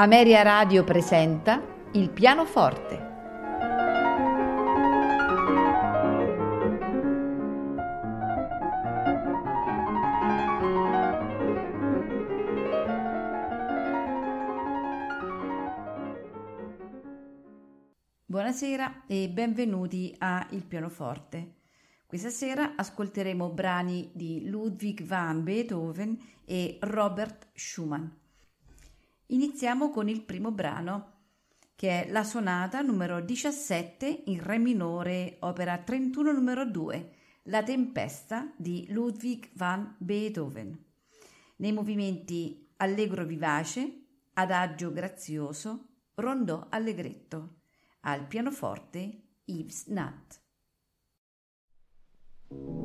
Ameria Radio presenta Il pianoforte. Buonasera e benvenuti a Il pianoforte. Questa sera ascolteremo brani di Ludwig van Beethoven e Robert Schumann. Iniziamo con il primo brano, che è la sonata numero 17 in Re minore, opera 31 numero 2, La tempesta di Ludwig van Beethoven. Nei movimenti allegro vivace, adagio grazioso, rondò allegretto. Al pianoforte Yves Nutt. thank you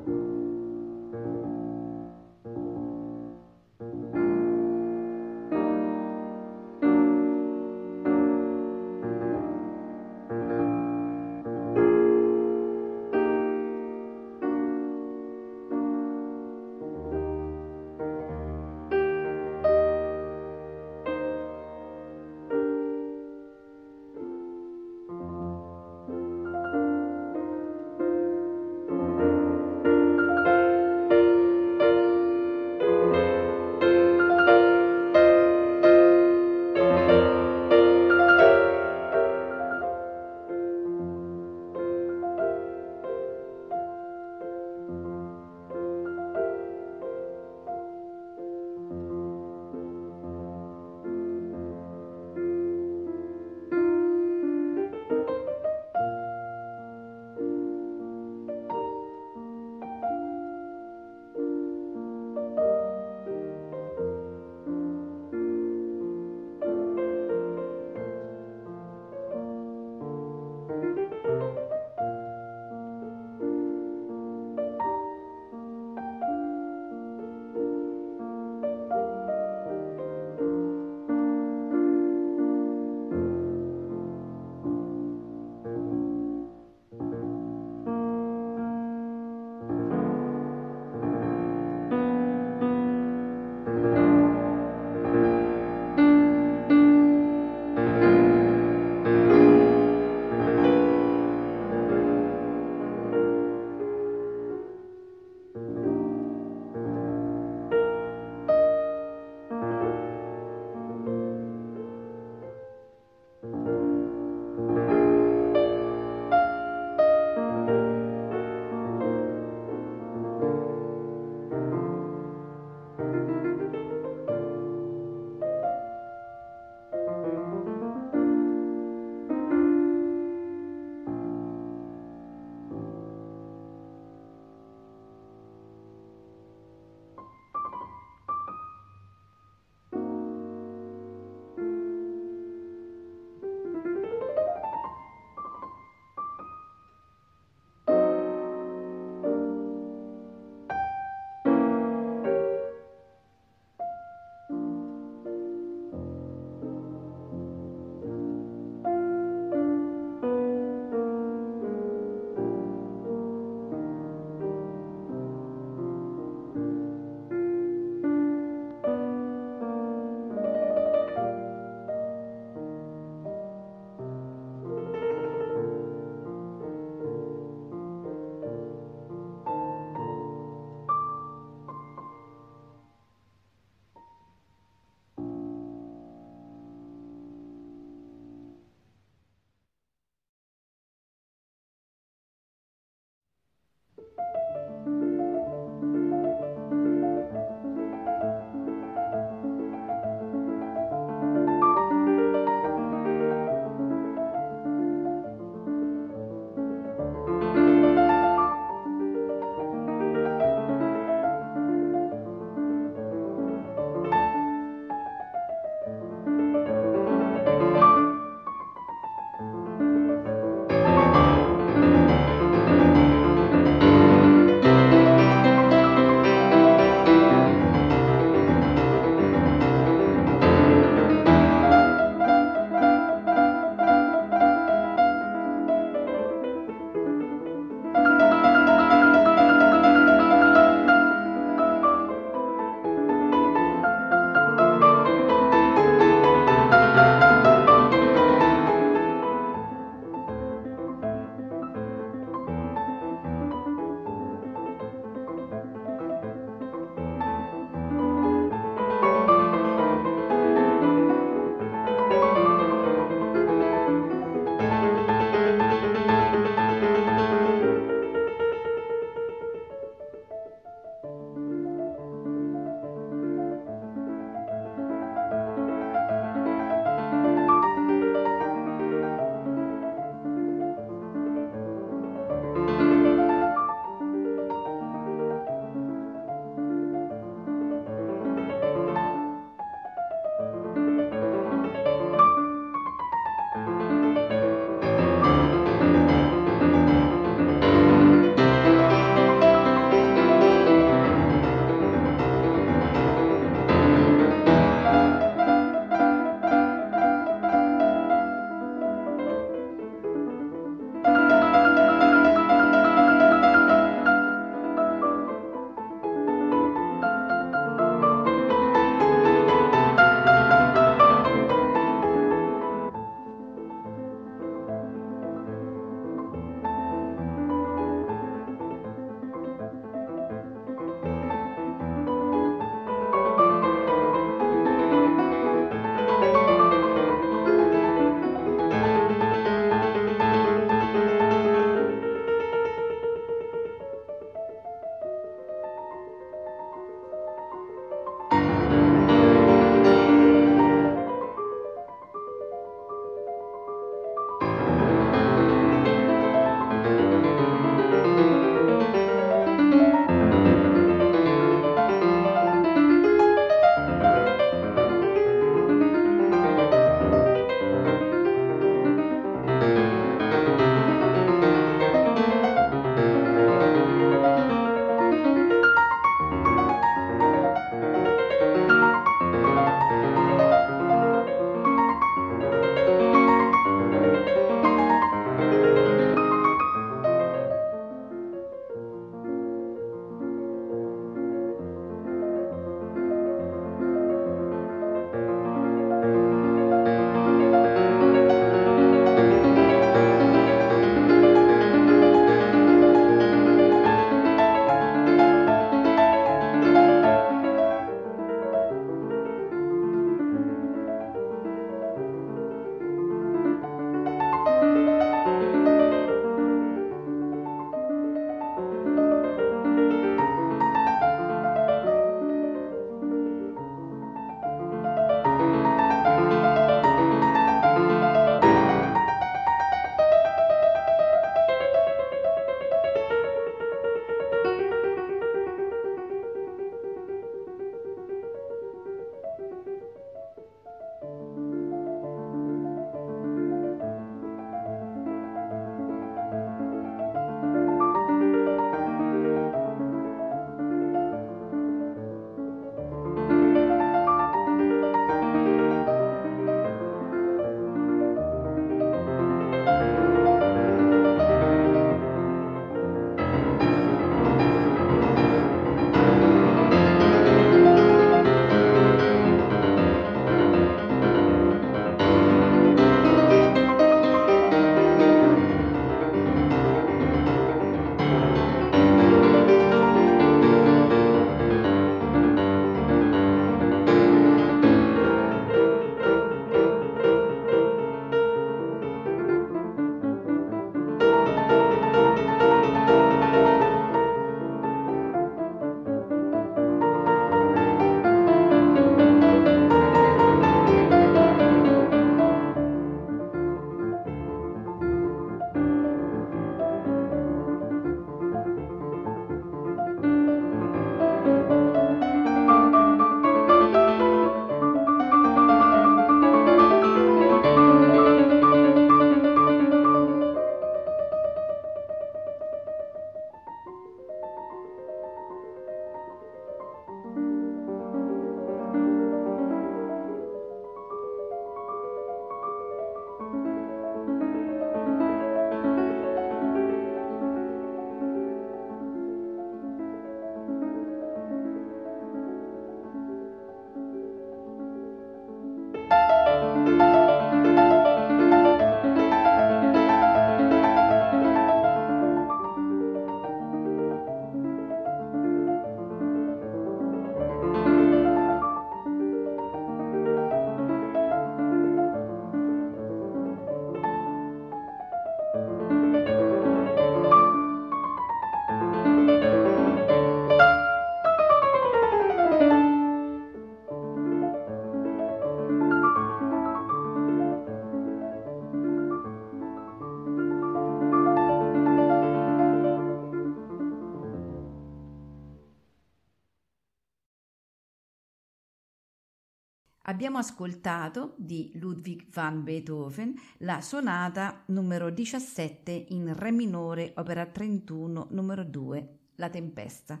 Abbiamo ascoltato di Ludwig van Beethoven la sonata numero 17 in Re minore, opera 31, numero 2, La Tempesta.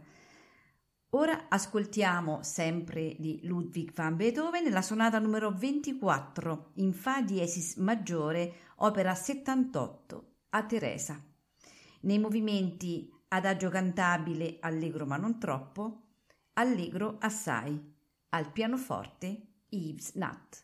Ora ascoltiamo sempre di Ludwig van Beethoven la sonata numero 24 in Fa diesis maggiore, opera 78, a Teresa. Nei movimenti adagio cantabile allegro ma non troppo, allegro assai, al pianoforte Eve's Nut.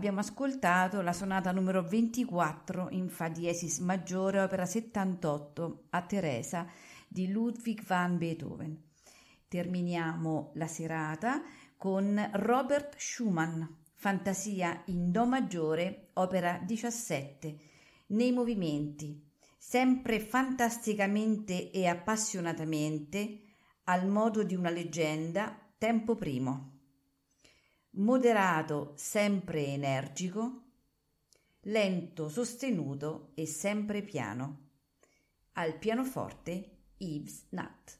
Abbiamo ascoltato la sonata numero 24 in Fa diesis maggiore, opera 78 a Teresa di Ludwig van Beethoven. Terminiamo la serata con Robert Schumann, Fantasia in Do maggiore, opera 17, nei movimenti, sempre fantasticamente e appassionatamente, al modo di una leggenda, tempo primo moderato, sempre energico, lento, sostenuto e sempre piano. Al pianoforte Yves Nat.